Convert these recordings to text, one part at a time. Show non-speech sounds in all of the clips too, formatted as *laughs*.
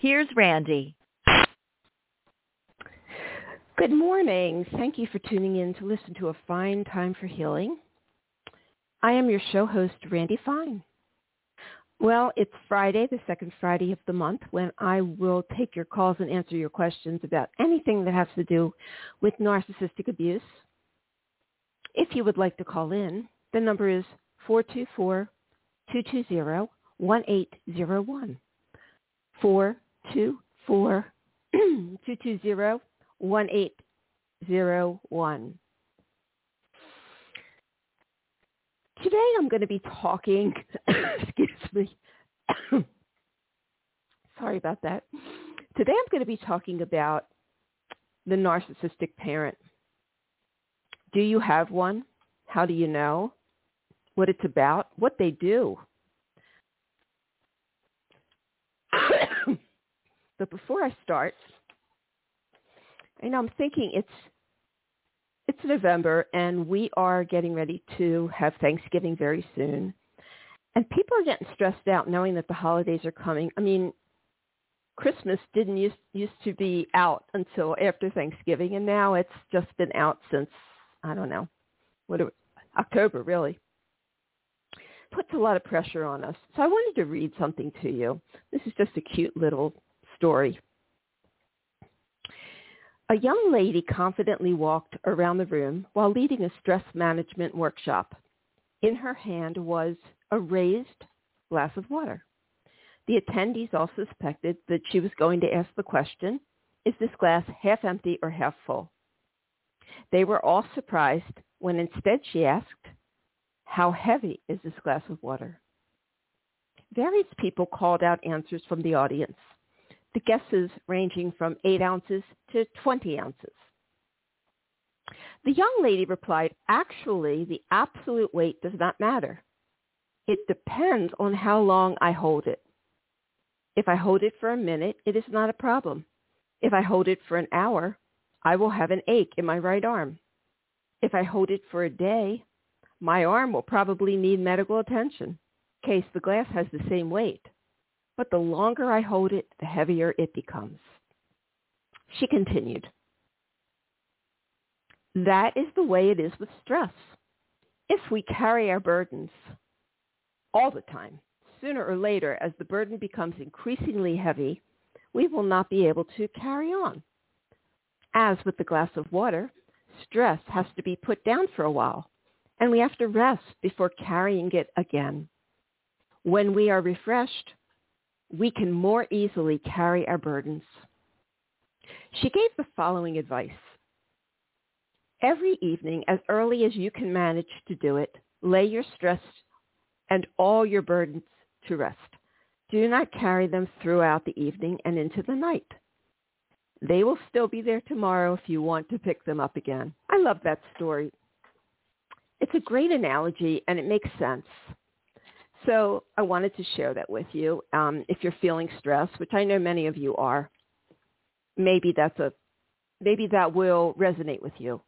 here's Randi. Good morning. Thank you for tuning in to listen to A Fine Time for Healing. I am your show host, Randi Fine. Well, it's Friday, the second Friday of the month, when I will take your calls and answer your questions about anything that has to do with narcissistic abuse. If you would like to call in, the number is 424-220-1801. 424-220-1801. Today I'm going to be talking, *coughs* excuse me, *coughs* sorry about that. Today I'm going to be talking about the narcissistic parent. Do you have one? How do you know? What it's about? What they do? But before I start, I know I'm thinking it's it's November and we are getting ready to have Thanksgiving very soon. And people are getting stressed out knowing that the holidays are coming. I mean, Christmas didn't used used to be out until after Thanksgiving and now it's just been out since I don't know. What it, October really. Puts a lot of pressure on us. So I wanted to read something to you. This is just a cute little story. A young lady confidently walked around the room while leading a stress management workshop. In her hand was a raised glass of water. The attendees all suspected that she was going to ask the question, is this glass half empty or half full? They were all surprised when instead she asked, how heavy is this glass of water? Various people called out answers from the audience the guesses ranging from 8 ounces to 20 ounces. The young lady replied, actually, the absolute weight does not matter. It depends on how long I hold it. If I hold it for a minute, it is not a problem. If I hold it for an hour, I will have an ache in my right arm. If I hold it for a day, my arm will probably need medical attention case the glass has the same weight but the longer I hold it, the heavier it becomes. She continued, that is the way it is with stress. If we carry our burdens all the time, sooner or later, as the burden becomes increasingly heavy, we will not be able to carry on. As with the glass of water, stress has to be put down for a while, and we have to rest before carrying it again. When we are refreshed, we can more easily carry our burdens. She gave the following advice. Every evening, as early as you can manage to do it, lay your stress and all your burdens to rest. Do not carry them throughout the evening and into the night. They will still be there tomorrow if you want to pick them up again. I love that story. It's a great analogy and it makes sense. So I wanted to share that with you. Um, if you're feeling stressed, which I know many of you are, maybe that's a maybe that will resonate with you.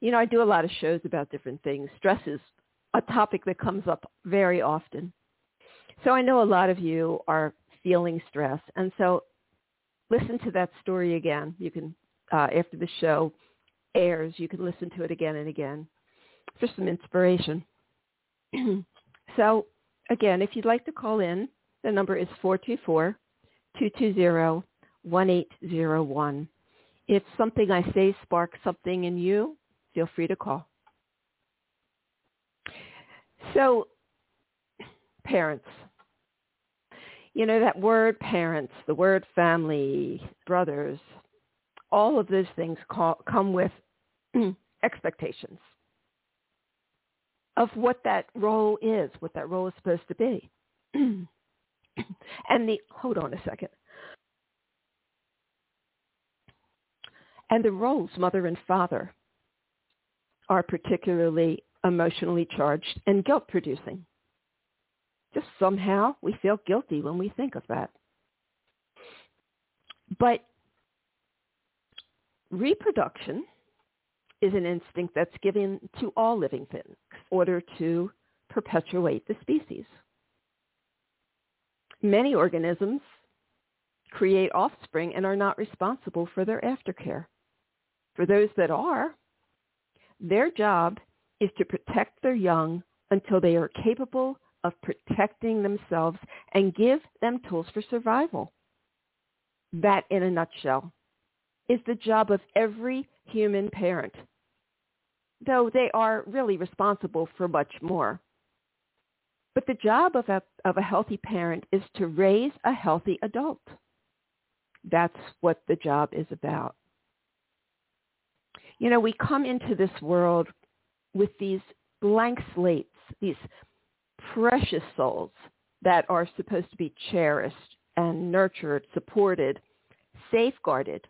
You know, I do a lot of shows about different things. Stress is a topic that comes up very often. So I know a lot of you are feeling stress, and so listen to that story again. You can uh, after the show airs, you can listen to it again and again for some inspiration. *clears throat* so Again, if you'd like to call in, the number is 424-220-1801. If something I say sparks something in you, feel free to call. So, parents. You know, that word parents, the word family, brothers, all of those things call, come with *clears throat* expectations of what that role is, what that role is supposed to be. *clears throat* and the, hold on a second. And the roles, mother and father, are particularly emotionally charged and guilt producing. Just somehow we feel guilty when we think of that. But reproduction is an instinct that's given to all living things in order to perpetuate the species. Many organisms create offspring and are not responsible for their aftercare. For those that are, their job is to protect their young until they are capable of protecting themselves and give them tools for survival. That, in a nutshell, is the job of every human parent, though they are really responsible for much more. But the job of a, of a healthy parent is to raise a healthy adult. That's what the job is about. You know, we come into this world with these blank slates, these precious souls that are supposed to be cherished and nurtured, supported, safeguarded.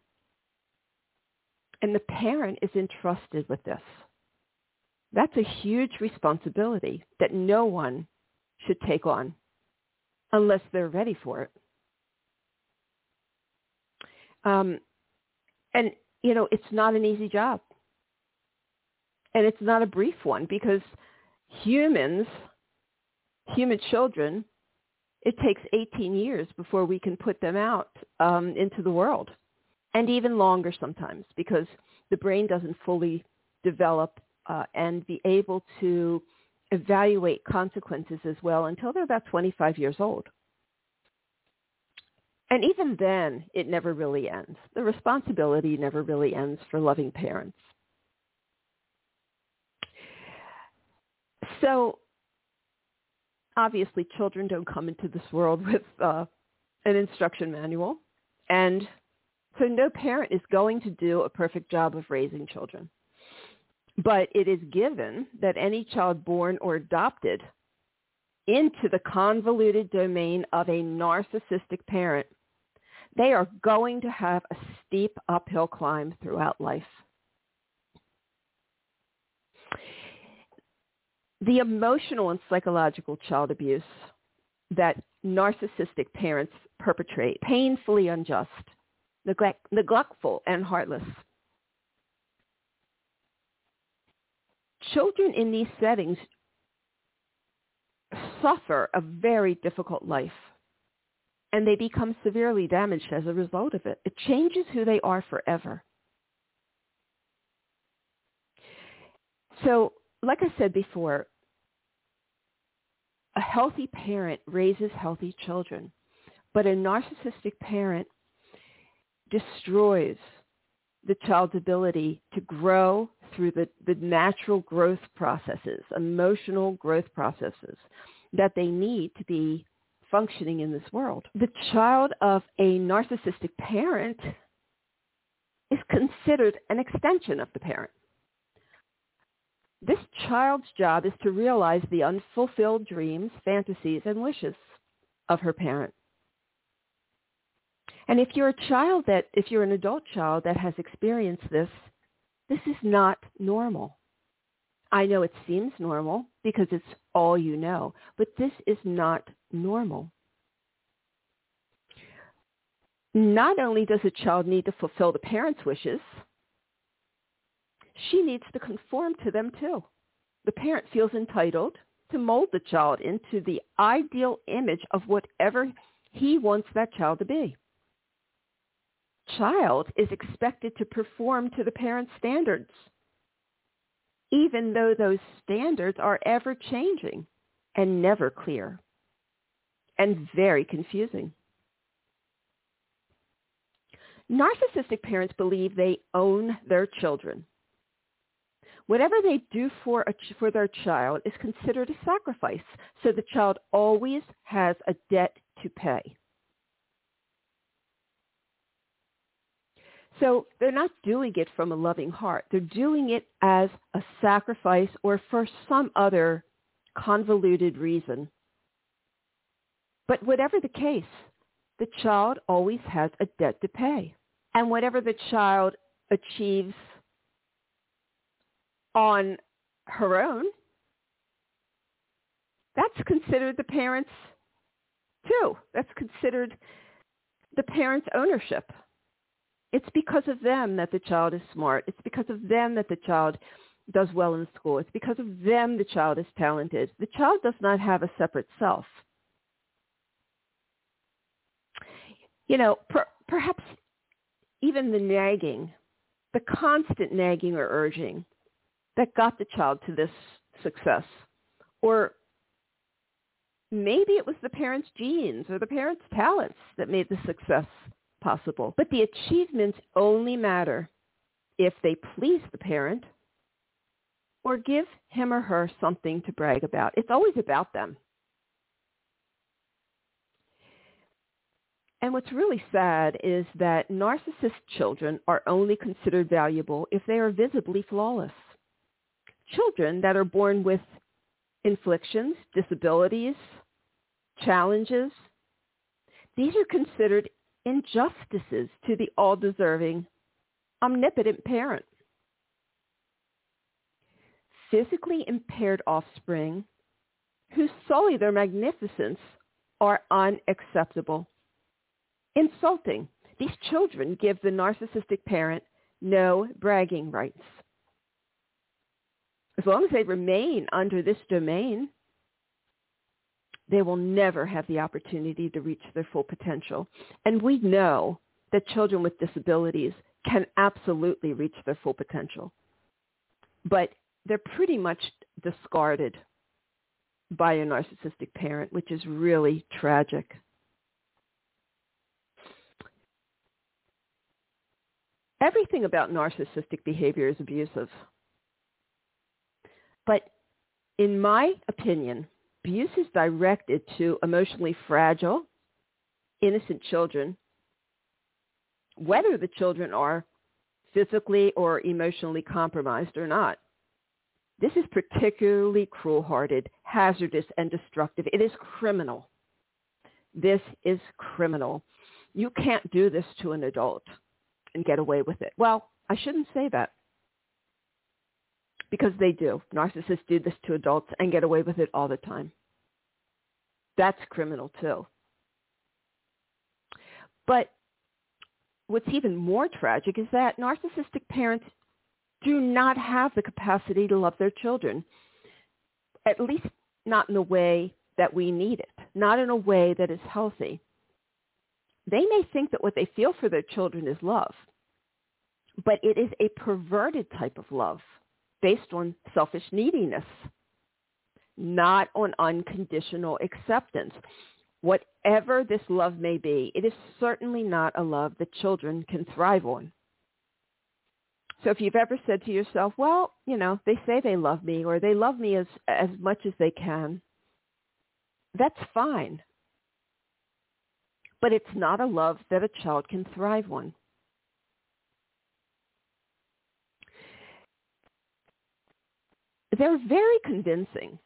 And the parent is entrusted with this. That's a huge responsibility that no one should take on unless they're ready for it. Um, and, you know, it's not an easy job. And it's not a brief one because humans, human children, it takes 18 years before we can put them out um, into the world. And even longer sometimes because the brain doesn't fully develop uh, and be able to evaluate consequences as well until they're about 25 years old. And even then, it never really ends. The responsibility never really ends for loving parents. So obviously children don't come into this world with uh, an instruction manual. And so no parent is going to do a perfect job of raising children. But it is given that any child born or adopted into the convoluted domain of a narcissistic parent, they are going to have a steep uphill climb throughout life. The emotional and psychological child abuse that narcissistic parents perpetrate, painfully unjust, neglect, neglectful, and heartless, children in these settings suffer a very difficult life and they become severely damaged as a result of it. It changes who they are forever. So, like I said before, a healthy parent raises healthy children, but a narcissistic parent destroys the child's ability to grow through the, the natural growth processes, emotional growth processes that they need to be functioning in this world. The child of a narcissistic parent is considered an extension of the parent. This child's job is to realize the unfulfilled dreams, fantasies, and wishes of her parent. And if you're a child that, if you're an adult child that has experienced this, this is not normal. I know it seems normal because it's all you know, but this is not normal. Not only does a child need to fulfill the parent's wishes, she needs to conform to them too. The parent feels entitled to mold the child into the ideal image of whatever he wants that child to be child is expected to perform to the parent's standards, even though those standards are ever changing and never clear and very confusing. Narcissistic parents believe they own their children. Whatever they do for, a, for their child is considered a sacrifice, so the child always has a debt to pay. So they're not doing it from a loving heart. They're doing it as a sacrifice or for some other convoluted reason. But whatever the case, the child always has a debt to pay. And whatever the child achieves on her own, that's considered the parent's too. That's considered the parent's ownership. It's because of them that the child is smart. It's because of them that the child does well in school. It's because of them the child is talented. The child does not have a separate self. You know, per, perhaps even the nagging, the constant nagging or urging that got the child to this success. Or maybe it was the parents' genes or the parents' talents that made the success possible. But the achievements only matter if they please the parent or give him or her something to brag about. It's always about them. And what's really sad is that narcissist children are only considered valuable if they are visibly flawless. Children that are born with inflictions, disabilities, challenges, these are considered injustices to the all-deserving, omnipotent parent. Physically impaired offspring who sully their magnificence are unacceptable. Insulting. These children give the narcissistic parent no bragging rights. As long as they remain under this domain, they will never have the opportunity to reach their full potential. And we know that children with disabilities can absolutely reach their full potential. But they're pretty much discarded by a narcissistic parent, which is really tragic. Everything about narcissistic behavior is abusive. But in my opinion, abuse is directed to emotionally fragile, innocent children, whether the children are physically or emotionally compromised or not. This is particularly cruel-hearted, hazardous, and destructive. It is criminal. This is criminal. You can't do this to an adult and get away with it. Well, I shouldn't say that because they do. Narcissists do this to adults and get away with it all the time. That's criminal too. But what's even more tragic is that narcissistic parents do not have the capacity to love their children, at least not in the way that we need it, not in a way that is healthy. They may think that what they feel for their children is love, but it is a perverted type of love based on selfish neediness, not on unconditional acceptance. Whatever this love may be, it is certainly not a love that children can thrive on. So if you've ever said to yourself, well, you know, they say they love me or they love me as, as much as they can, that's fine. But it's not a love that a child can thrive on. They're very convincing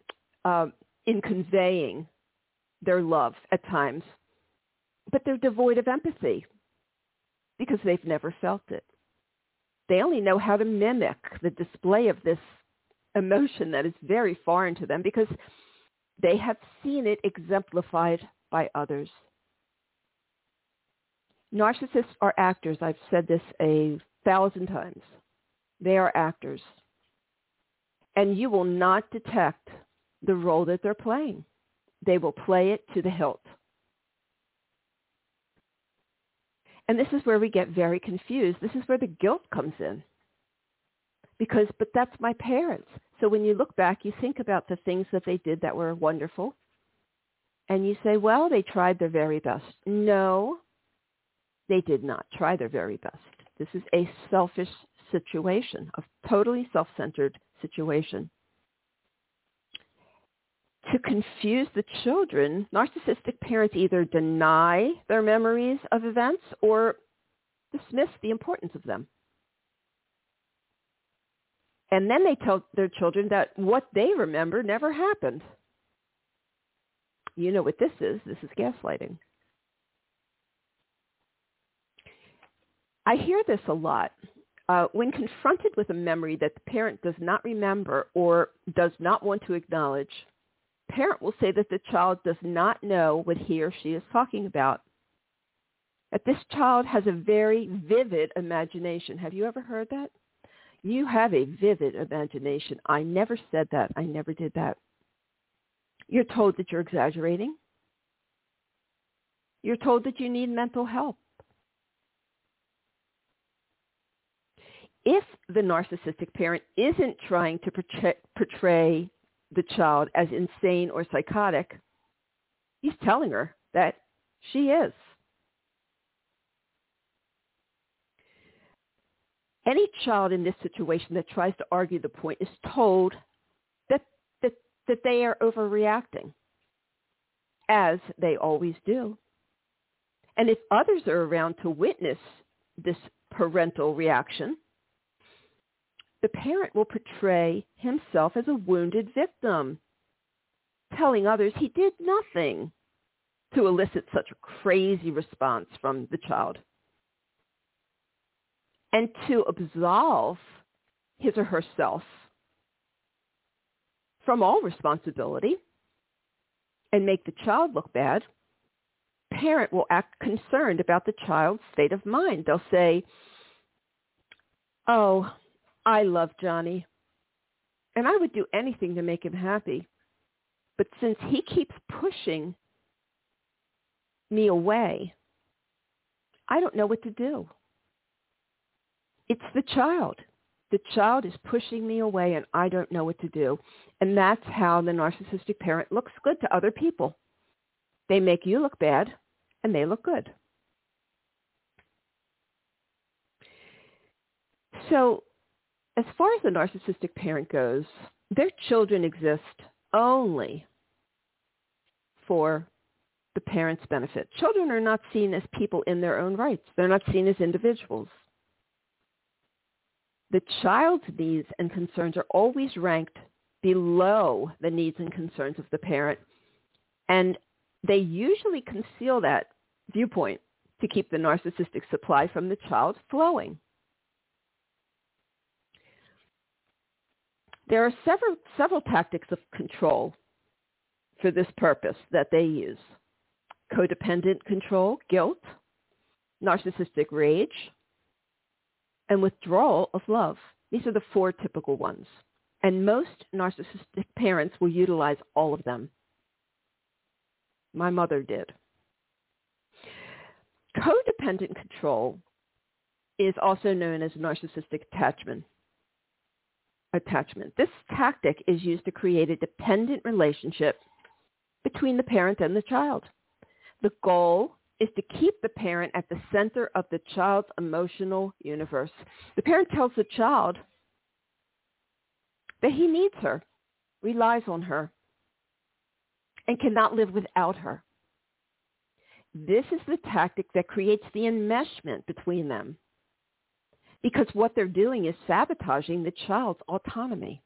uh, in conveying their love at times, but they're devoid of empathy because they've never felt it. They only know how to mimic the display of this emotion that is very foreign to them because they have seen it exemplified by others. Narcissists are actors. I've said this a thousand times. They are actors and you will not detect the role that they're playing. They will play it to the hilt. And this is where we get very confused. This is where the guilt comes in. Because, but that's my parents. So when you look back, you think about the things that they did that were wonderful. And you say, well, they tried their very best. No, they did not try their very best. This is a selfish situation, a totally self-centered situation. To confuse the children, narcissistic parents either deny their memories of events or dismiss the importance of them. And then they tell their children that what they remember never happened. You know what this is. This is gaslighting. I hear this a lot uh, when confronted with a memory that the parent does not remember or does not want to acknowledge, parent will say that the child does not know what he or she is talking about. That this child has a very vivid imagination. Have you ever heard that? You have a vivid imagination. I never said that. I never did that. You're told that you're exaggerating. You're told that you need mental help. If the narcissistic parent isn't trying to portray the child as insane or psychotic, he's telling her that she is. Any child in this situation that tries to argue the point is told that, that, that they are overreacting, as they always do. And if others are around to witness this parental reaction, the parent will portray himself as a wounded victim, telling others he did nothing to elicit such a crazy response from the child. And to absolve his or herself from all responsibility and make the child look bad, parent will act concerned about the child's state of mind. They'll say, oh, I love Johnny, and I would do anything to make him happy. But since he keeps pushing me away, I don't know what to do. It's the child. The child is pushing me away and I don't know what to do. And that's how the narcissistic parent looks good to other people. They make you look bad and they look good. So as far as the narcissistic parent goes, their children exist only for the parent's benefit. Children are not seen as people in their own rights. They're not seen as individuals. The child's needs and concerns are always ranked below the needs and concerns of the parent, and they usually conceal that viewpoint to keep the narcissistic supply from the child flowing. There are several, several tactics of control for this purpose that they use. Codependent control, guilt, narcissistic rage, and withdrawal of love. These are the four typical ones. And most narcissistic parents will utilize all of them. My mother did. Codependent control is also known as narcissistic attachment attachment. This tactic is used to create a dependent relationship between the parent and the child. The goal is to keep the parent at the center of the child's emotional universe. The parent tells the child that he needs her, relies on her, and cannot live without her. This is the tactic that creates the enmeshment between them because what they're doing is sabotaging the child's autonomy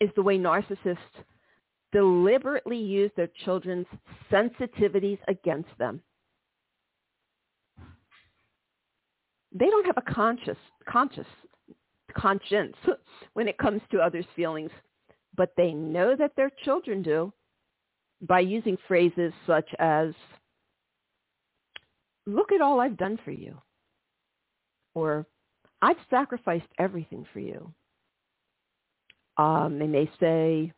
is the way narcissists deliberately use their children's sensitivities against them. They don't have a conscious, conscious conscience *laughs* when it comes to others' feelings, but they know that their children do by using phrases such as, look at all I've done for you, or I've sacrificed everything for you. Um, they may say,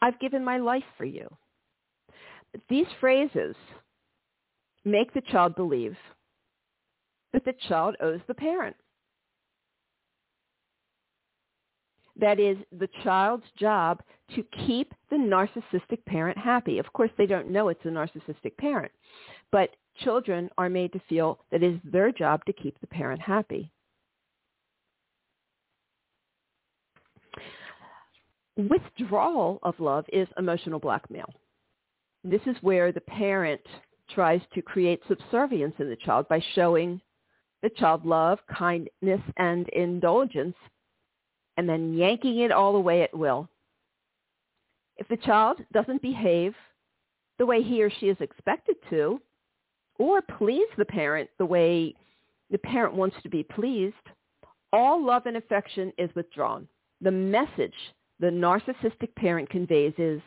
I've given my life for you. These phrases make the child believe that the child owes the parent. That is the child's job to keep the narcissistic parent happy. Of course, they don't know it's a narcissistic parent, but children are made to feel that it is their job to keep the parent happy. Withdrawal of love is emotional blackmail. This is where the parent tries to create subservience in the child by showing the child love, kindness, and indulgence, and then yanking it all away at will. If the child doesn't behave the way he or she is expected to, or please the parent the way the parent wants to be pleased, all love and affection is withdrawn. The message the narcissistic parent conveys is,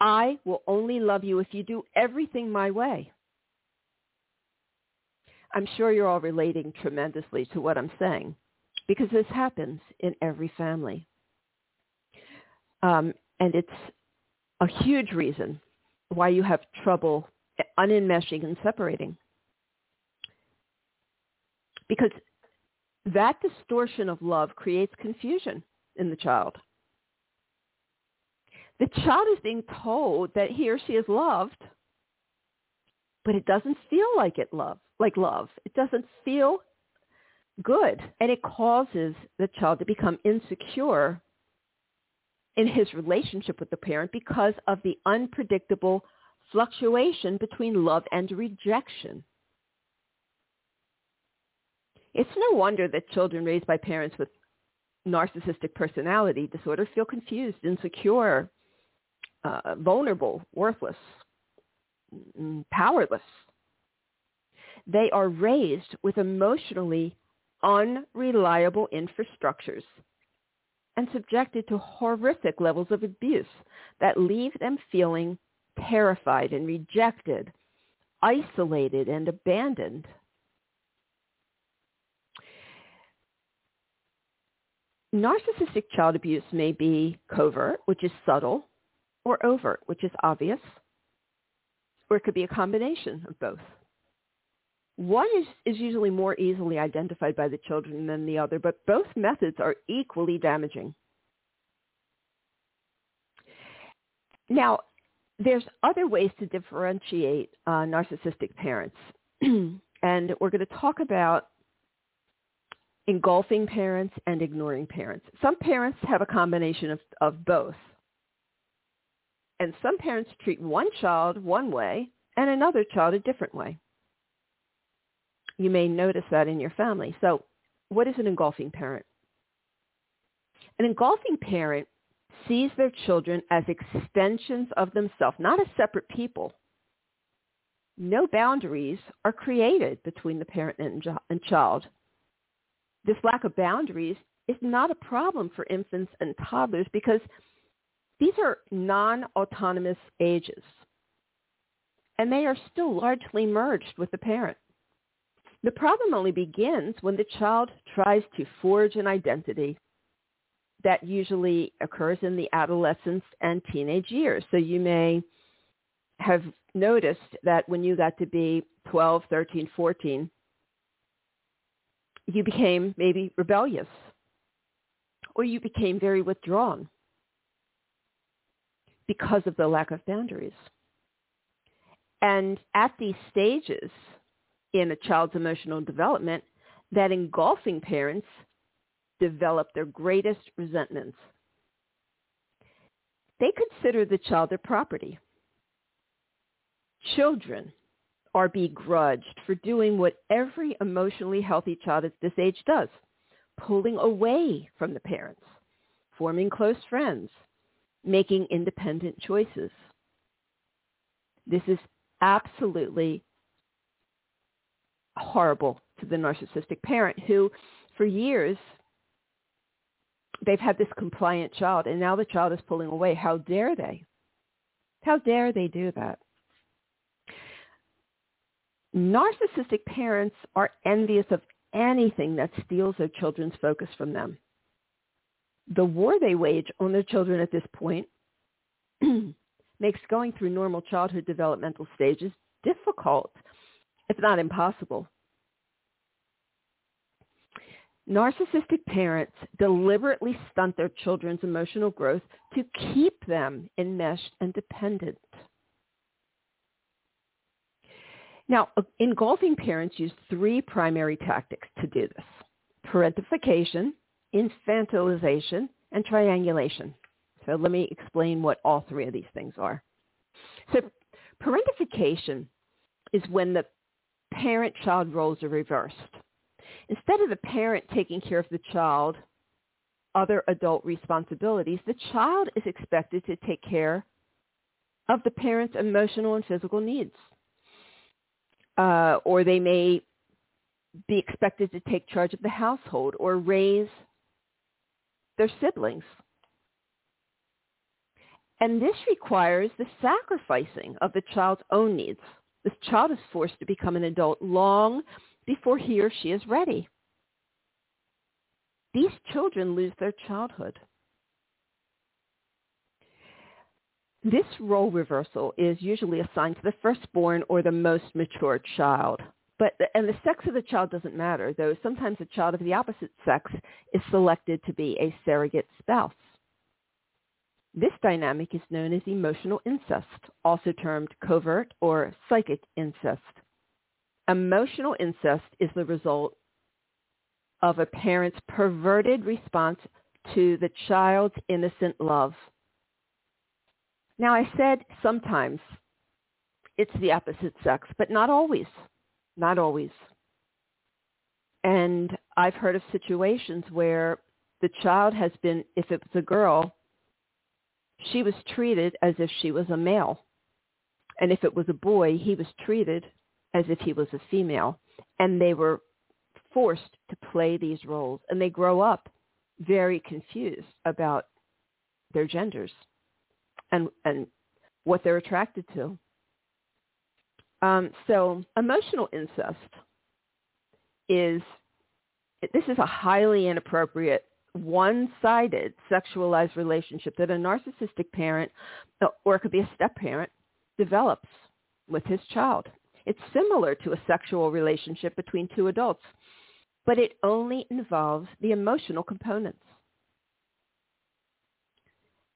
I will only love you if you do everything my way. I'm sure you're all relating tremendously to what I'm saying because this happens in every family. Um, and it's a huge reason why you have trouble unenmeshing and separating. Because that distortion of love creates confusion in the child. The child is being told that he or she is loved, but it doesn't feel like it love, like love. It doesn't feel good. And it causes the child to become insecure in his relationship with the parent because of the unpredictable fluctuation between love and rejection. It's no wonder that children raised by parents with narcissistic personality disorder feel confused, insecure, uh, vulnerable, worthless, mm, powerless. They are raised with emotionally unreliable infrastructures and subjected to horrific levels of abuse that leave them feeling terrified and rejected, isolated and abandoned. Narcissistic child abuse may be covert, which is subtle, or overt, which is obvious, or it could be a combination of both. One is, is usually more easily identified by the children than the other, but both methods are equally damaging. Now, there's other ways to differentiate uh, narcissistic parents, *clears throat* and we're going to talk about engulfing parents and ignoring parents. Some parents have a combination of, of both. And some parents treat one child one way and another child a different way. You may notice that in your family. So what is an engulfing parent? An engulfing parent sees their children as extensions of themselves, not as separate people. No boundaries are created between the parent and child. This lack of boundaries is not a problem for infants and toddlers because these are non-autonomous ages, and they are still largely merged with the parent. The problem only begins when the child tries to forge an identity that usually occurs in the adolescence and teenage years. So you may have noticed that when you got to be 12, 13, 14, you became maybe rebellious or you became very withdrawn because of the lack of boundaries. And at these stages, in a child's emotional development that engulfing parents develop their greatest resentments. They consider the child their property. Children are begrudged for doing what every emotionally healthy child at this age does, pulling away from the parents, forming close friends, making independent choices. This is absolutely horrible to the narcissistic parent who for years they've had this compliant child and now the child is pulling away. How dare they? How dare they do that? Narcissistic parents are envious of anything that steals their children's focus from them. The war they wage on their children at this point *clears throat* makes going through normal childhood developmental stages difficult if not impossible. Narcissistic parents deliberately stunt their children's emotional growth to keep them enmeshed and dependent. Now, engulfing parents use three primary tactics to do this. Parentification, infantilization, and triangulation. So let me explain what all three of these things are. So parentification is when the parent-child roles are reversed. Instead of the parent taking care of the child, other adult responsibilities, the child is expected to take care of the parent's emotional and physical needs. Uh, or they may be expected to take charge of the household or raise their siblings. And this requires the sacrificing of the child's own needs. This child is forced to become an adult long before he or she is ready. These children lose their childhood. This role reversal is usually assigned to the firstborn or the most mature child. But and the sex of the child doesn't matter, though sometimes a child of the opposite sex is selected to be a surrogate spouse. This dynamic is known as emotional incest, also termed covert or psychic incest. Emotional incest is the result of a parent's perverted response to the child's innocent love. Now I said sometimes it's the opposite sex, but not always. Not always. And I've heard of situations where the child has been, if it's a girl, she was treated as if she was a male. And if it was a boy, he was treated as if he was a female. And they were forced to play these roles. And they grow up very confused about their genders and, and what they're attracted to. Um, so emotional incest is, this is a highly inappropriate, one-sided sexualized relationship that a narcissistic parent, or it could be a step-parent, develops with his child. It's similar to a sexual relationship between two adults, but it only involves the emotional components.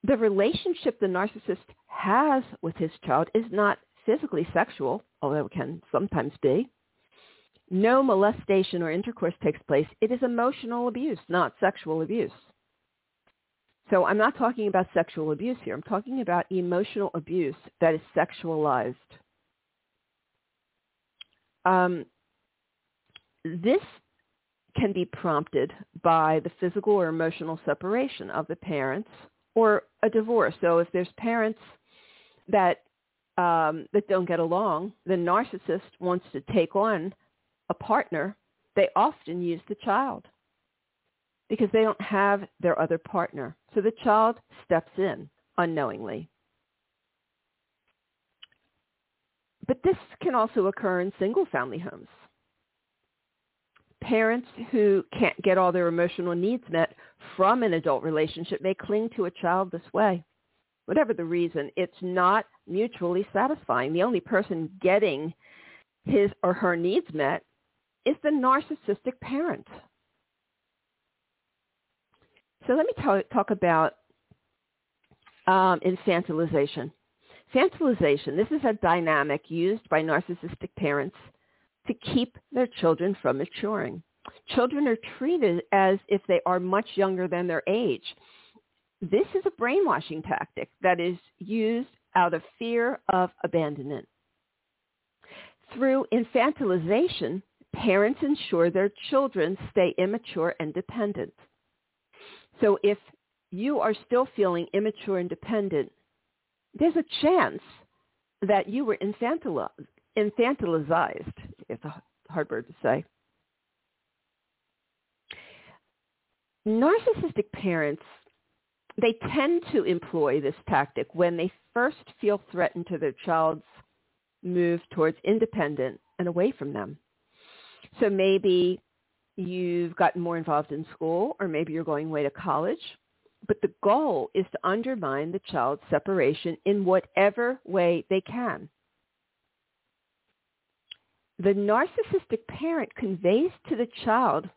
The relationship the narcissist has with his child is not physically sexual, although it can sometimes be. No molestation or intercourse takes place. It is emotional abuse, not sexual abuse. So I'm not talking about sexual abuse here. I'm talking about emotional abuse that is sexualized. Um, this can be prompted by the physical or emotional separation of the parents or a divorce. So if there's parents that um, that don't get along, the narcissist wants to take on a partner, they often use the child because they don't have their other partner. So the child steps in unknowingly. But this can also occur in single-family homes. Parents who can't get all their emotional needs met from an adult relationship may cling to a child this way whatever the reason, it's not mutually satisfying. The only person getting his or her needs met is the narcissistic parent. So let me talk, talk about um, infantilization. Infantilization, this is a dynamic used by narcissistic parents to keep their children from maturing. Children are treated as if they are much younger than their age. This is a brainwashing tactic that is used out of fear of abandonment. Through infantilization, parents ensure their children stay immature and dependent. So if you are still feeling immature and dependent, there's a chance that you were infantilized. It's a hard word to say. Narcissistic parents they tend to employ this tactic when they first feel threatened to their child's move towards independent and away from them. So maybe you've gotten more involved in school or maybe you're going away to college, but the goal is to undermine the child's separation in whatever way they can. The narcissistic parent conveys to the child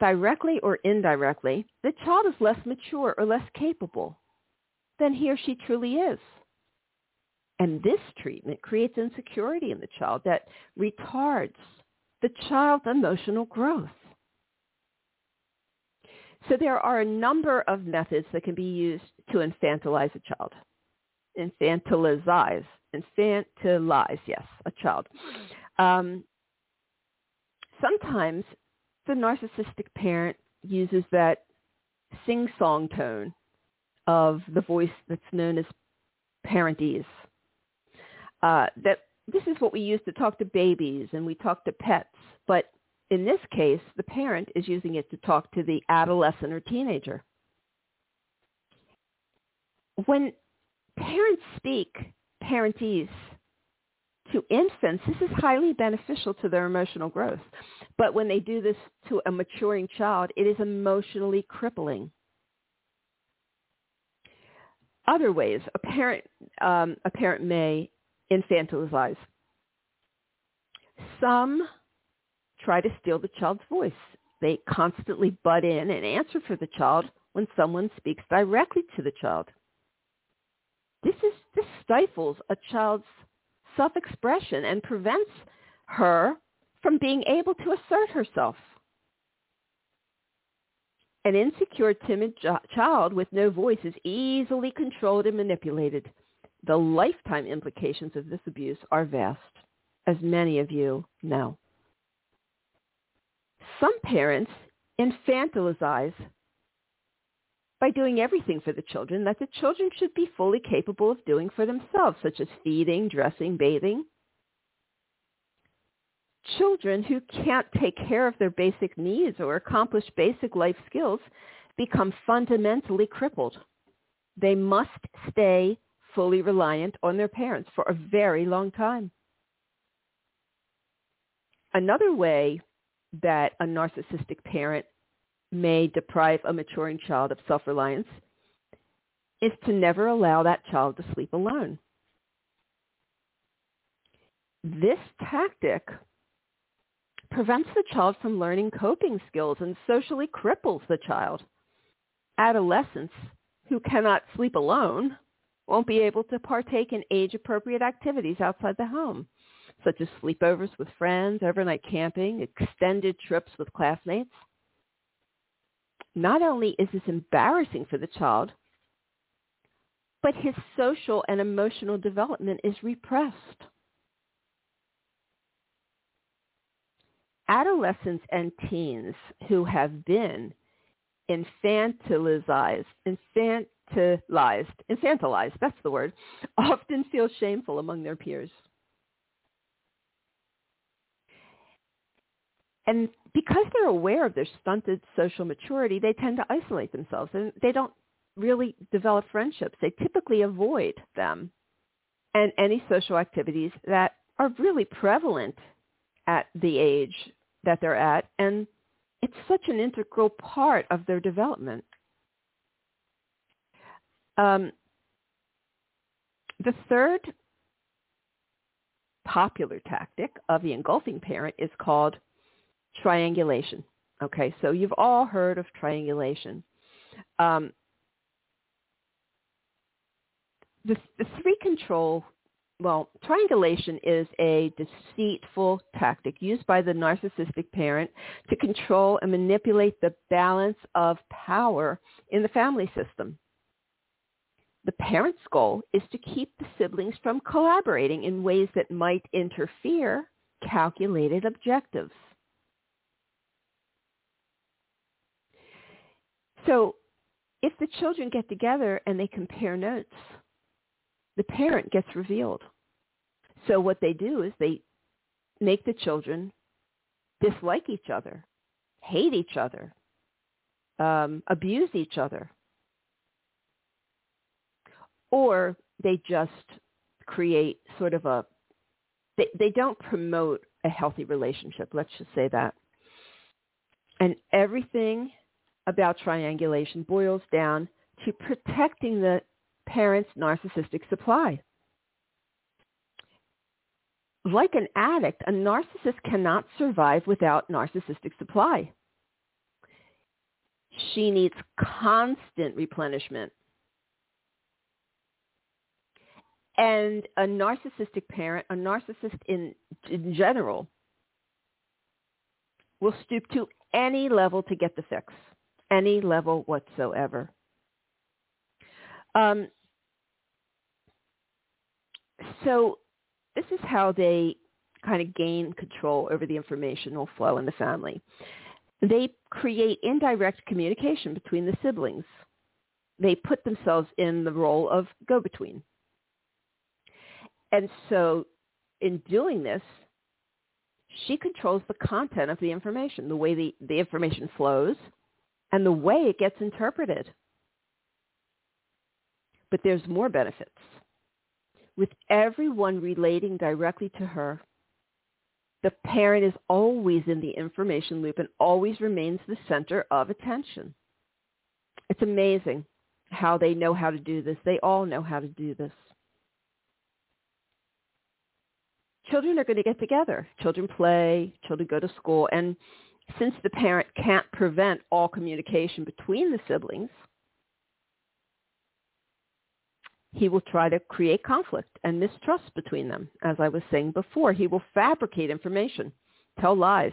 directly or indirectly, the child is less mature or less capable than he or she truly is. And this treatment creates insecurity in the child that retards the child's emotional growth. So there are a number of methods that can be used to infantilize a child. Infantilize, infantilize, yes, a child. Um, sometimes the narcissistic parent uses that sing-song tone of the voice that's known as parentese. Uh, that this is what we use to talk to babies and we talk to pets, but in this case, the parent is using it to talk to the adolescent or teenager. When parents speak parentese to infants, this is highly beneficial to their emotional growth. But when they do this to a maturing child, it is emotionally crippling. Other ways, a parent, um, a parent may infantilize. Some try to steal the child's voice. They constantly butt in and answer for the child when someone speaks directly to the child. This, is, this stifles a child's self-expression and prevents her from being able to assert herself. An insecure, timid child with no voice is easily controlled and manipulated. The lifetime implications of this abuse are vast, as many of you know. Some parents infantilize by doing everything for the children that the children should be fully capable of doing for themselves, such as feeding, dressing, bathing. Children who can't take care of their basic needs or accomplish basic life skills become fundamentally crippled. They must stay fully reliant on their parents for a very long time. Another way that a narcissistic parent may deprive a maturing child of self-reliance is to never allow that child to sleep alone. This tactic prevents the child from learning coping skills and socially cripples the child. Adolescents who cannot sleep alone won't be able to partake in age-appropriate activities outside the home, such as sleepovers with friends, overnight camping, extended trips with classmates. Not only is this embarrassing for the child, but his social and emotional development is repressed. Adolescents and teens who have been infantilized, infantilized, infantilized, that's the word, often feel shameful among their peers. And because they're aware of their stunted social maturity, they tend to isolate themselves and they don't really develop friendships. They typically avoid them and any social activities that are really prevalent at the age that they're at. And it's such an integral part of their development. Um, the third popular tactic of the engulfing parent is called triangulation. Okay, so you've all heard of triangulation. Um, the, the three control, well, triangulation is a deceitful tactic used by the narcissistic parent to control and manipulate the balance of power in the family system. The parent's goal is to keep the siblings from collaborating in ways that might interfere calculated objectives. So if the children get together and they compare notes, the parent gets revealed. So what they do is they make the children dislike each other, hate each other, um, abuse each other. Or they just create sort of a, they, they don't promote a healthy relationship, let's just say that. And everything about triangulation boils down to protecting the parent's narcissistic supply. Like an addict, a narcissist cannot survive without narcissistic supply. She needs constant replenishment. And a narcissistic parent, a narcissist in, in general, will stoop to any level to get the fix any level whatsoever. Um, so this is how they kind of gain control over the informational flow in the family. They create indirect communication between the siblings. They put themselves in the role of go-between. And so in doing this, she controls the content of the information, the way the, the information flows, and the way it gets interpreted. But there's more benefits. With everyone relating directly to her, the parent is always in the information loop and always remains the center of attention. It's amazing how they know how to do this. They all know how to do this. Children are going to get together. Children play, children go to school, and since the parent can't prevent all communication between the siblings, he will try to create conflict and mistrust between them. As I was saying before, he will fabricate information, tell lies,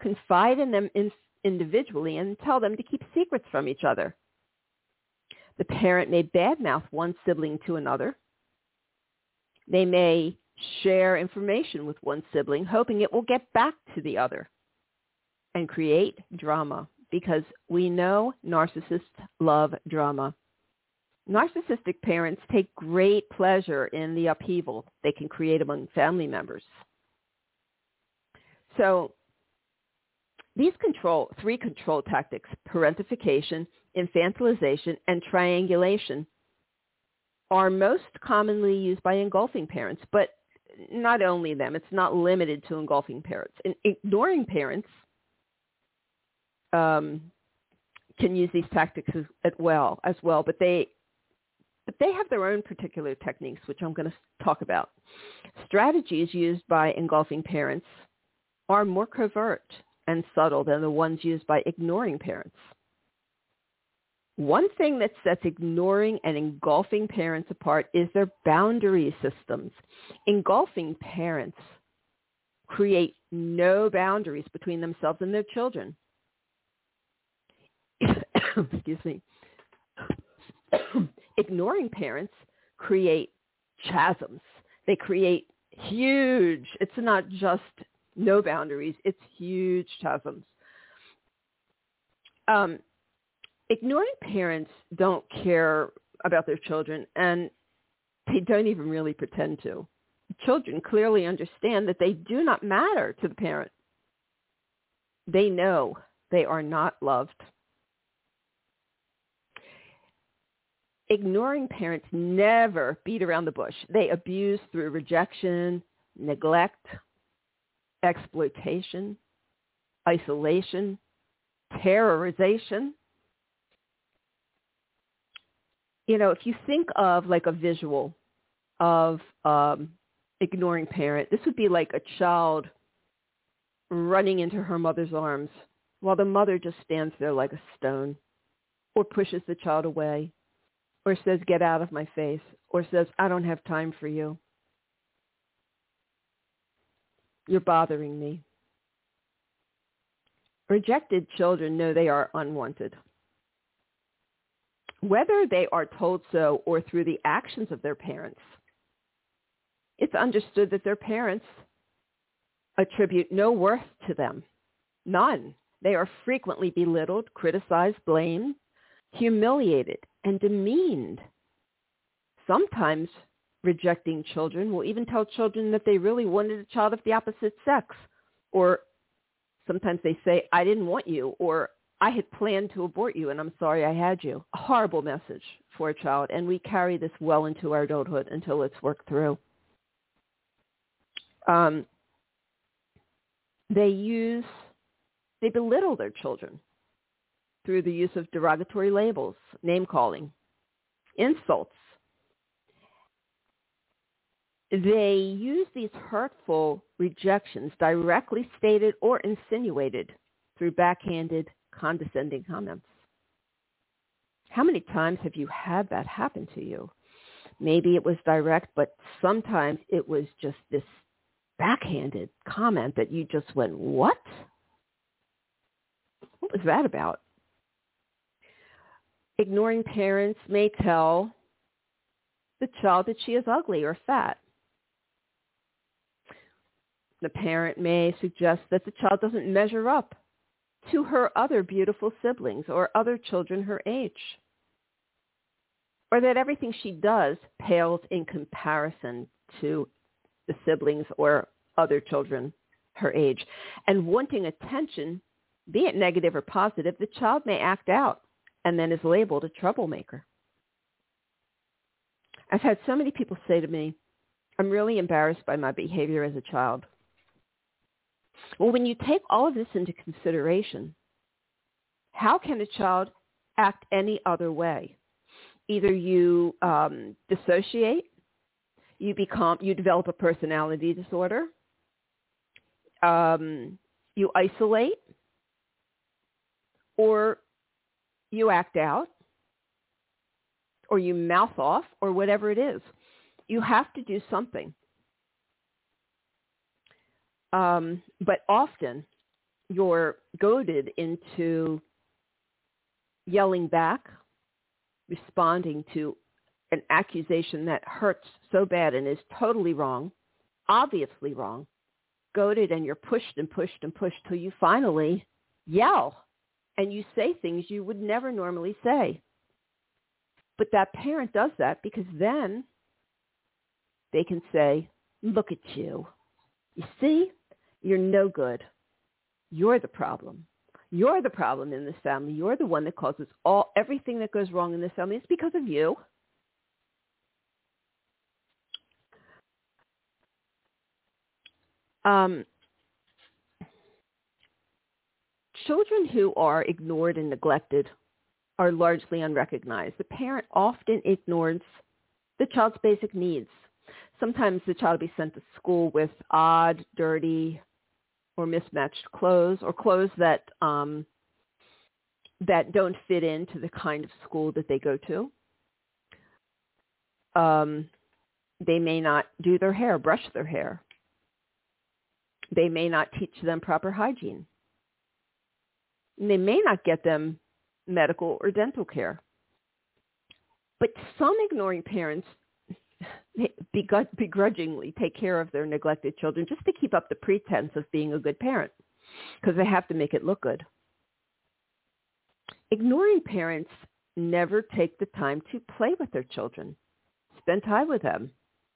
confide in them in, individually, and tell them to keep secrets from each other. The parent may badmouth one sibling to another. They may share information with one sibling, hoping it will get back to the other and create drama because we know narcissists love drama. Narcissistic parents take great pleasure in the upheaval they can create among family members. So these control, three control tactics, parentification, infantilization, and triangulation, are most commonly used by engulfing parents, but not only them. It's not limited to engulfing parents. Ignoring parents um, can use these tactics as, as well, as well, but they but they have their own particular techniques, which I'm going to talk about. Strategies used by engulfing parents are more covert and subtle than the ones used by ignoring parents. One thing that sets ignoring and engulfing parents apart is their boundary systems. Engulfing parents create no boundaries between themselves and their children. *coughs* Excuse me. *coughs* ignoring parents create chasms. They create huge, it's not just no boundaries, it's huge chasms. Um, ignoring parents don't care about their children and they don't even really pretend to. Children clearly understand that they do not matter to the parent. They know they are not loved. Ignoring parents never beat around the bush. They abuse through rejection, neglect, exploitation, isolation, terrorization. You know, if you think of like a visual of um, ignoring parent, this would be like a child running into her mother's arms while the mother just stands there like a stone or pushes the child away or says, get out of my face, or says, I don't have time for you. You're bothering me. Rejected children know they are unwanted. Whether they are told so or through the actions of their parents, it's understood that their parents attribute no worth to them. None. They are frequently belittled, criticized, blamed, humiliated, and demeaned. Sometimes rejecting children will even tell children that they really wanted a child of the opposite sex. Or sometimes they say, I didn't want you, or I had planned to abort you and I'm sorry I had you. A horrible message for a child. And we carry this well into our adulthood until it's worked through. Um, they use, they belittle their children through the use of derogatory labels, name calling, insults. They use these hurtful rejections directly stated or insinuated through backhanded, condescending comments. How many times have you had that happen to you? Maybe it was direct, but sometimes it was just this backhanded comment that you just went, what? What was that about? Ignoring parents may tell the child that she is ugly or fat. The parent may suggest that the child doesn't measure up to her other beautiful siblings or other children her age. Or that everything she does pales in comparison to the siblings or other children her age. And wanting attention, be it negative or positive, the child may act out and then is labeled a troublemaker. I've had so many people say to me, I'm really embarrassed by my behavior as a child. Well, when you take all of this into consideration, how can a child act any other way? Either you um, dissociate, you become, you develop a personality disorder, um, you isolate, or you act out, or you mouth off, or whatever it is. You have to do something. Um, but often you're goaded into yelling back, responding to an accusation that hurts so bad and is totally wrong, obviously wrong, goaded and you're pushed and pushed and pushed till you finally yell and you say things you would never normally say. But that parent does that because then they can say, look at you. You see, you're no good. You're the problem. You're the problem in this family. You're the one that causes all everything that goes wrong in this family. It's because of you. Um, children who are ignored and neglected are largely unrecognized. The parent often ignores the child's basic needs. Sometimes the child will be sent to school with odd, dirty, or mismatched clothes, or clothes that um, that don't fit into the kind of school that they go to. Um, they may not do their hair, brush their hair. They may not teach them proper hygiene. They may not get them medical or dental care. But some ignoring parents begrudgingly take care of their neglected children just to keep up the pretense of being a good parent because they have to make it look good. Ignoring parents never take the time to play with their children, spend time with them,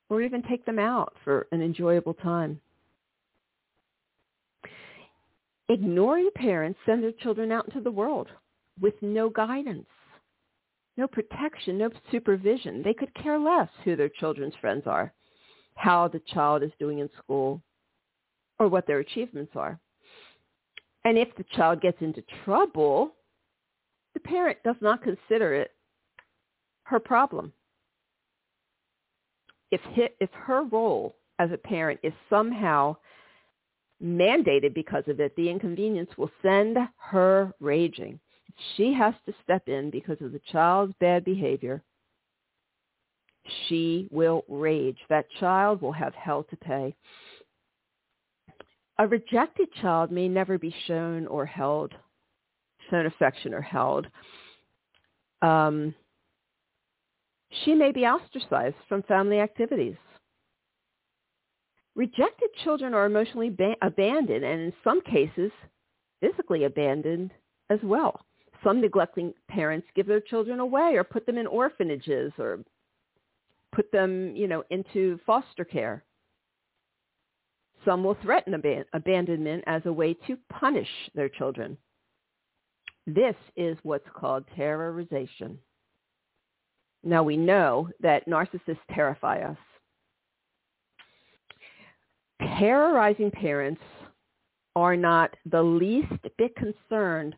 or even take them out for an enjoyable time. Ignoring parents send their children out into the world with no guidance, no protection, no supervision. They could care less who their children's friends are, how the child is doing in school, or what their achievements are. And if the child gets into trouble, the parent does not consider it her problem. If, if her role as a parent is somehow mandated because of it, the inconvenience will send her raging. She has to step in because of the child's bad behavior. She will rage. That child will have hell to pay. A rejected child may never be shown or held, shown affection or held. Um, she may be ostracized from family activities. Rejected children are emotionally ba- abandoned and in some cases physically abandoned as well. Some neglecting parents give their children away or put them in orphanages or put them, you know, into foster care. Some will threaten ab- abandonment as a way to punish their children. This is what's called terrorization. Now we know that narcissists terrify us terrorizing parents are not the least bit concerned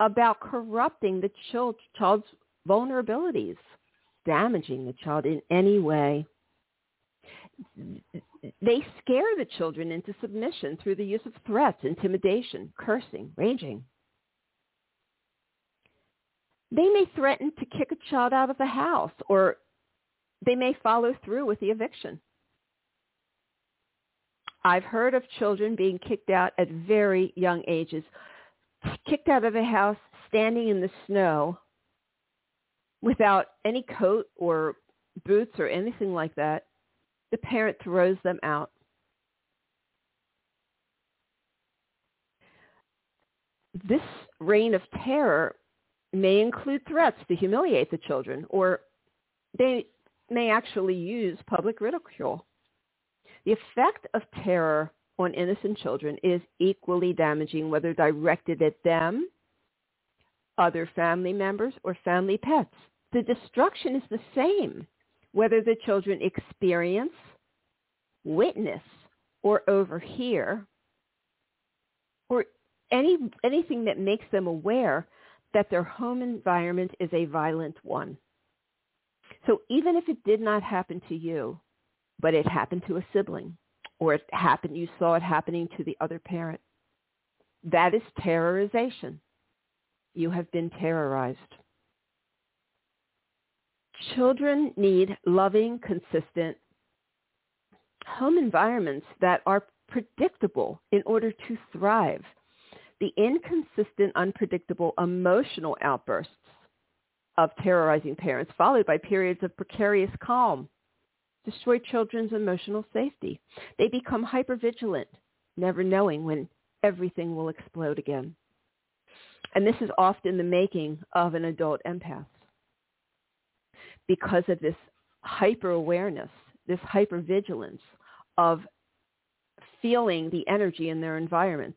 about corrupting the child's vulnerabilities, damaging the child in any way. They scare the children into submission through the use of threats, intimidation, cursing, raging. They may threaten to kick a child out of the house or they may follow through with the eviction. I've heard of children being kicked out at very young ages, kicked out of a house standing in the snow without any coat or boots or anything like that. The parent throws them out. This reign of terror may include threats to humiliate the children, or they may actually use public ridicule. The effect of terror on innocent children is equally damaging, whether directed at them, other family members, or family pets. The destruction is the same, whether the children experience, witness, or overhear, or any, anything that makes them aware that their home environment is a violent one. So even if it did not happen to you, but it happened to a sibling, or it happened, you saw it happening to the other parent, that is terrorization. You have been terrorized. Children need loving, consistent home environments that are predictable in order to thrive. The inconsistent, unpredictable emotional outbursts of terrorizing parents, followed by periods of precarious calm, destroy children's emotional safety. They become hypervigilant, never knowing when everything will explode again. And this is often the making of an adult empath because of this hyper-awareness, this hyper-vigilance of feeling the energy in their environment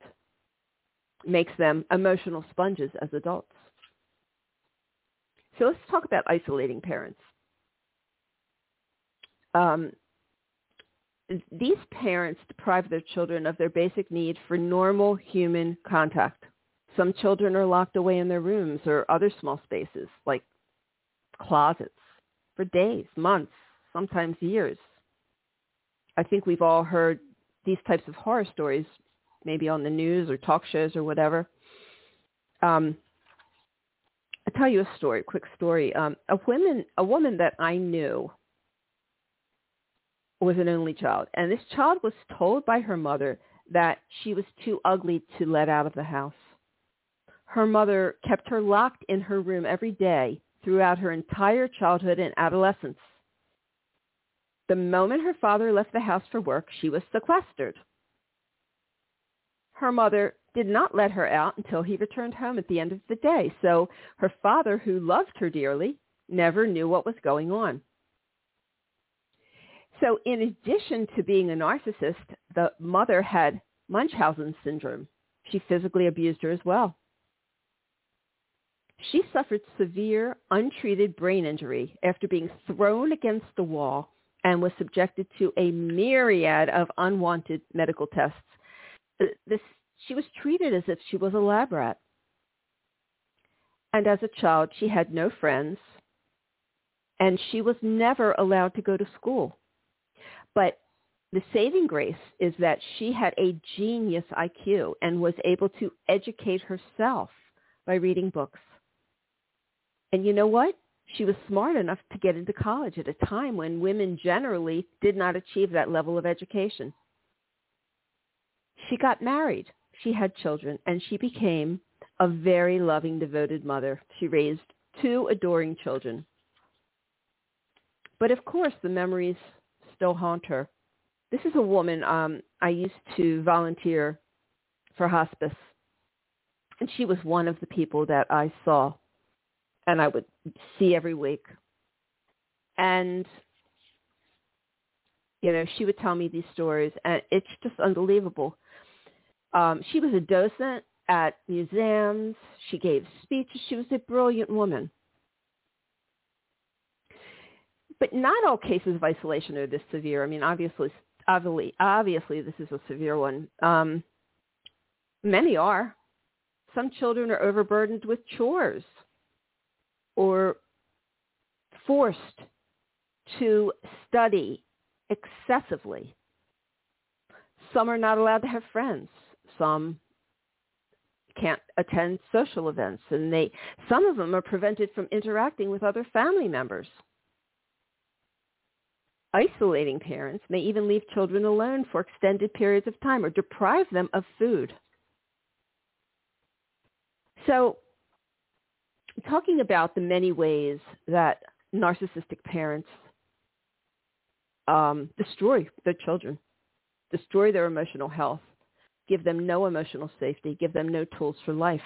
makes them emotional sponges as adults. So let's talk about isolating parents. Um, these parents deprive their children of their basic need for normal human contact. Some children are locked away in their rooms or other small spaces like closets for days, months, sometimes years. I think we've all heard these types of horror stories, maybe on the news or talk shows or whatever. Um, I'll tell you a story, quick story. Um, a woman, a woman that I knew was an only child, and this child was told by her mother that she was too ugly to let out of the house. Her mother kept her locked in her room every day throughout her entire childhood and adolescence. The moment her father left the house for work, she was sequestered. Her mother did not let her out until he returned home at the end of the day. So her father, who loved her dearly, never knew what was going on. So in addition to being a narcissist, the mother had Munchausen syndrome. She physically abused her as well. She suffered severe, untreated brain injury after being thrown against the wall and was subjected to a myriad of unwanted medical tests. Uh, this she was treated as if she was a lab rat. And as a child, she had no friends, and she was never allowed to go to school. But the saving grace is that she had a genius IQ and was able to educate herself by reading books. And you know what? She was smart enough to get into college at a time when women generally did not achieve that level of education. She got married she had children, and she became a very loving, devoted mother. She raised two adoring children. But of course, the memories still haunt her. This is a woman um, I used to volunteer for hospice, and she was one of the people that I saw, and I would see every week. And you know, she would tell me these stories, and it's just unbelievable. Um, she was a docent at museums. She gave speeches. She was a brilliant woman. But not all cases of isolation are this severe. I mean, obviously, obviously, obviously, this is a severe one. Um, many are. Some children are overburdened with chores or forced to study excessively. Some are not allowed to have friends some can't attend social events and they some of them are prevented from interacting with other family members isolating parents may even leave children alone for extended periods of time or deprive them of food so talking about the many ways that narcissistic parents um, destroy their children destroy their emotional health give them no emotional safety, give them no tools for life.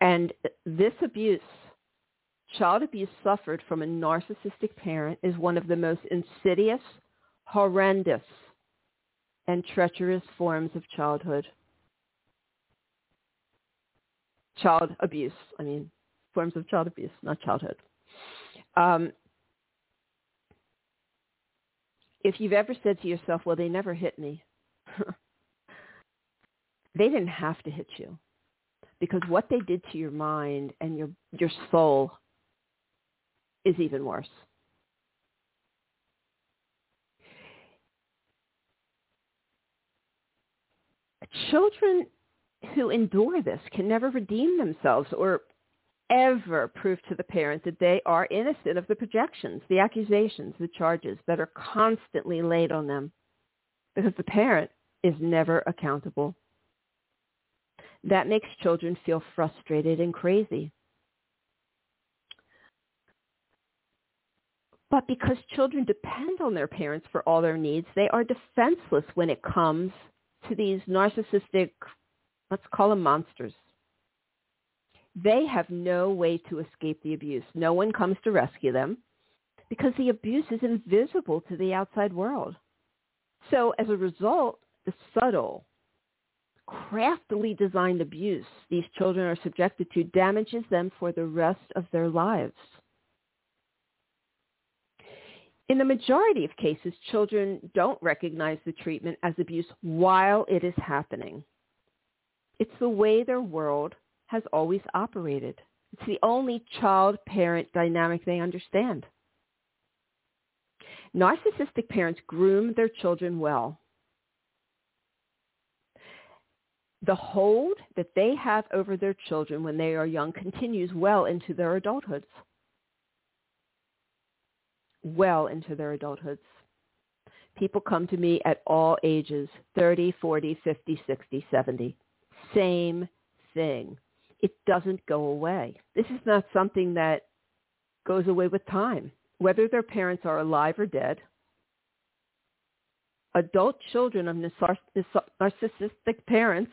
And this abuse, child abuse suffered from a narcissistic parent is one of the most insidious, horrendous, and treacherous forms of childhood. Child abuse, I mean, forms of child abuse, not childhood. Um, if you've ever said to yourself, well, they never hit me, *laughs* they didn't have to hit you because what they did to your mind and your, your soul is even worse. Children who endure this can never redeem themselves or ever prove to the parent that they are innocent of the projections, the accusations, the charges that are constantly laid on them because the parent is never accountable. That makes children feel frustrated and crazy. But because children depend on their parents for all their needs, they are defenseless when it comes to these narcissistic, let's call them monsters. They have no way to escape the abuse. No one comes to rescue them because the abuse is invisible to the outside world. So as a result, the subtle, craftily designed abuse these children are subjected to damages them for the rest of their lives. In the majority of cases, children don't recognize the treatment as abuse while it is happening. It's the way their world has always operated. It's the only child-parent dynamic they understand. Narcissistic parents groom their children well. The hold that they have over their children when they are young continues well into their adulthoods well into their adulthoods. People come to me at all ages, 30, 40, 50, 60, 70. Same thing. It doesn't go away. This is not something that goes away with time. Whether their parents are alive or dead, adult children of narcissistic parents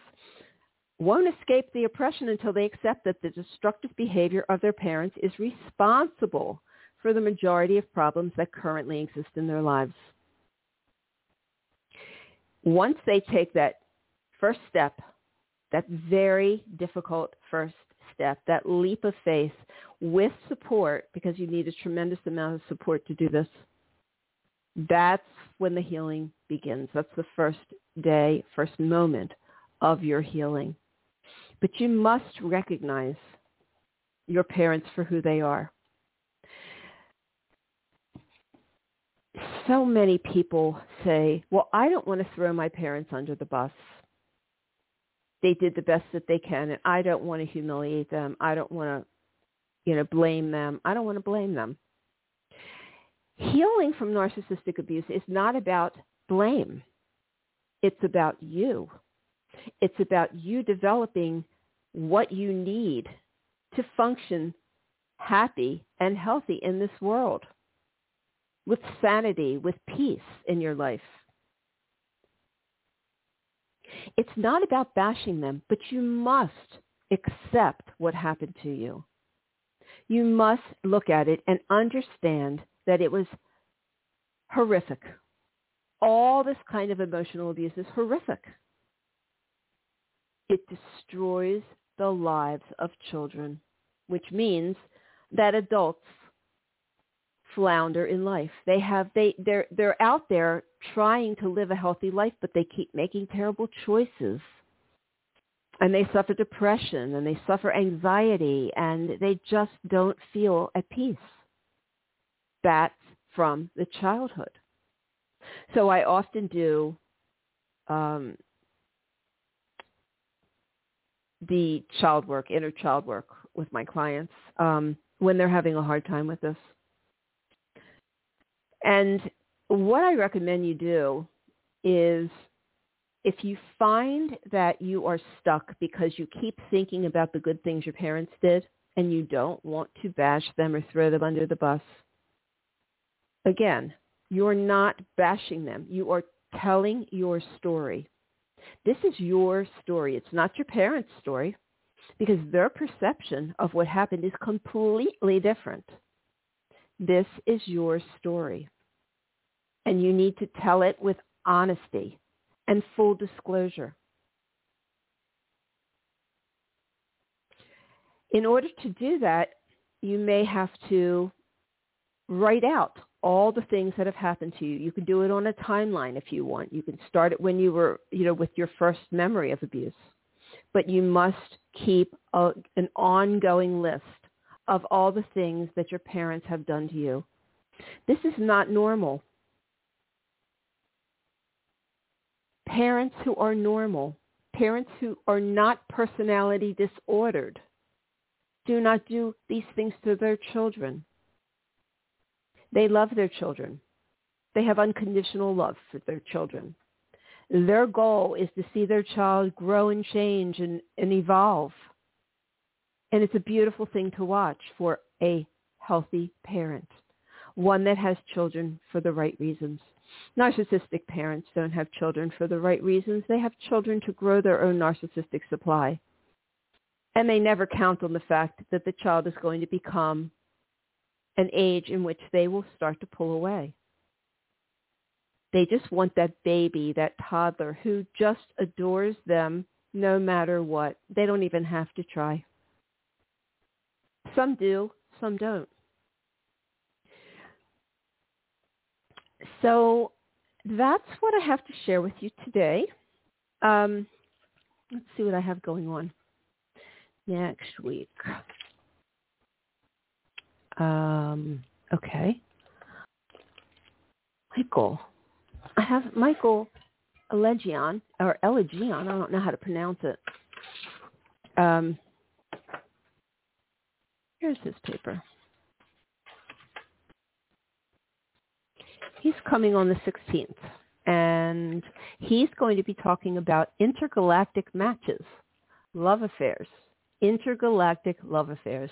won't escape the oppression until they accept that the destructive behavior of their parents is responsible for the majority of problems that currently exist in their lives. Once they take that first step, that very difficult first step, that leap of faith with support, because you need a tremendous amount of support to do this, that's when the healing begins. That's the first day, first moment of your healing. But you must recognize your parents for who they are. So many people say, well, I don't want to throw my parents under the bus. They did the best that they can, and I don't want to humiliate them. I don't want to, you know, blame them. I don't want to blame them. Healing from narcissistic abuse is not about blame. It's about you. It's about you developing what you need to function happy and healthy in this world with sanity, with peace in your life. It's not about bashing them, but you must accept what happened to you. You must look at it and understand that it was horrific. All this kind of emotional abuse is horrific. It destroys the lives of children, which means that adults flounder in life. They have they they're they're out there trying to live a healthy life, but they keep making terrible choices. And they suffer depression and they suffer anxiety and they just don't feel at peace. That's from the childhood. So I often do um, the child work, inner child work with my clients um, when they're having a hard time with this. And what I recommend you do is if you find that you are stuck because you keep thinking about the good things your parents did and you don't want to bash them or throw them under the bus, again, you're not bashing them. You are telling your story. This is your story. It's not your parents' story because their perception of what happened is completely different. This is your story and you need to tell it with honesty and full disclosure. In order to do that, you may have to write out all the things that have happened to you. You can do it on a timeline if you want. You can start it when you were, you know, with your first memory of abuse. But you must keep a, an ongoing list of all the things that your parents have done to you. This is not normal. Parents who are normal, parents who are not personality disordered, do not do these things to their children. They love their children. They have unconditional love for their children. Their goal is to see their child grow and change and, and evolve. And it's a beautiful thing to watch for a healthy parent, one that has children for the right reasons. Narcissistic parents don't have children for the right reasons. They have children to grow their own narcissistic supply. And they never count on the fact that the child is going to become an age in which they will start to pull away. They just want that baby, that toddler who just adores them no matter what. They don't even have to try. Some do, some don't. So that's what I have to share with you today. Um, let's see what I have going on next week. Um, okay. Michael. I have Michael Elegion, or Elegion, I don't know how to pronounce it. Um, here's his paper. He's coming on the 16th, and he's going to be talking about intergalactic matches, love affairs intergalactic love affairs.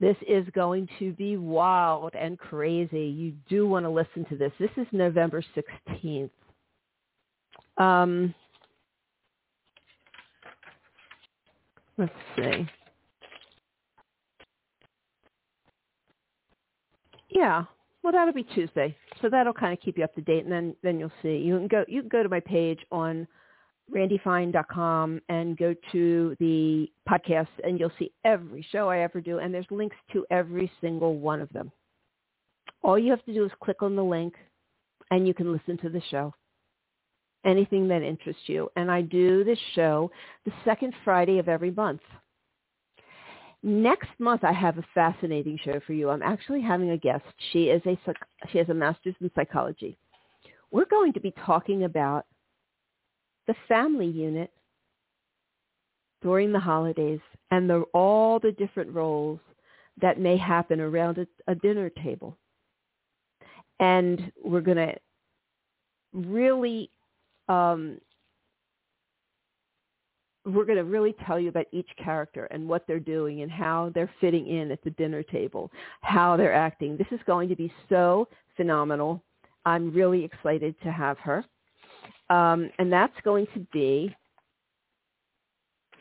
This is going to be wild and crazy. You do want to listen to this. This is November 16th. Um, let's see. Yeah, well, that'll be Tuesday, so that'll kind of keep you up to date, and then then you'll see. You can go you can go to my page on randifine.com and go to the podcast and you'll see every show I ever do and there's links to every single one of them. All you have to do is click on the link and you can listen to the show. Anything that interests you. And I do this show the second Friday of every month. Next month I have a fascinating show for you. I'm actually having a guest. She is a she has a master's in psychology. We're going to be talking about the family unit during the holidays and the, all the different roles that may happen around a, a dinner table. And we're going to really um, we're going to really tell you about each character and what they're doing and how they're fitting in at the dinner table, how they're acting. This is going to be so phenomenal. I'm really excited to have her. Um, and that's going to be,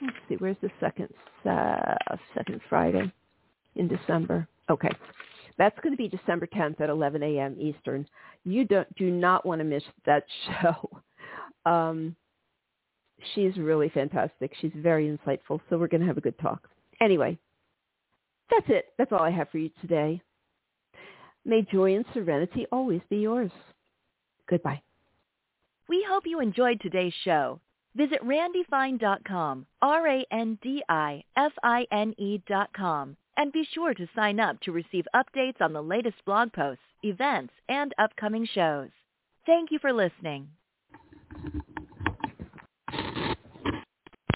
let's see, where's the second, uh, second Friday in December? Okay. That's going to be December 10th at 11 a.m. Eastern. You don't, do not want to miss that *laughs* show. Um, she's really fantastic. She's very insightful. So we're going to have a good talk. Anyway, that's it. That's all I have for you today. May joy and serenity always be yours. Goodbye. We hope you enjoyed today's show. Visit randifine.com, R-A-N-D-I-F-I-N-E dot com, and be sure to sign up to receive updates on the latest blog posts, events, and upcoming shows. Thank you for listening.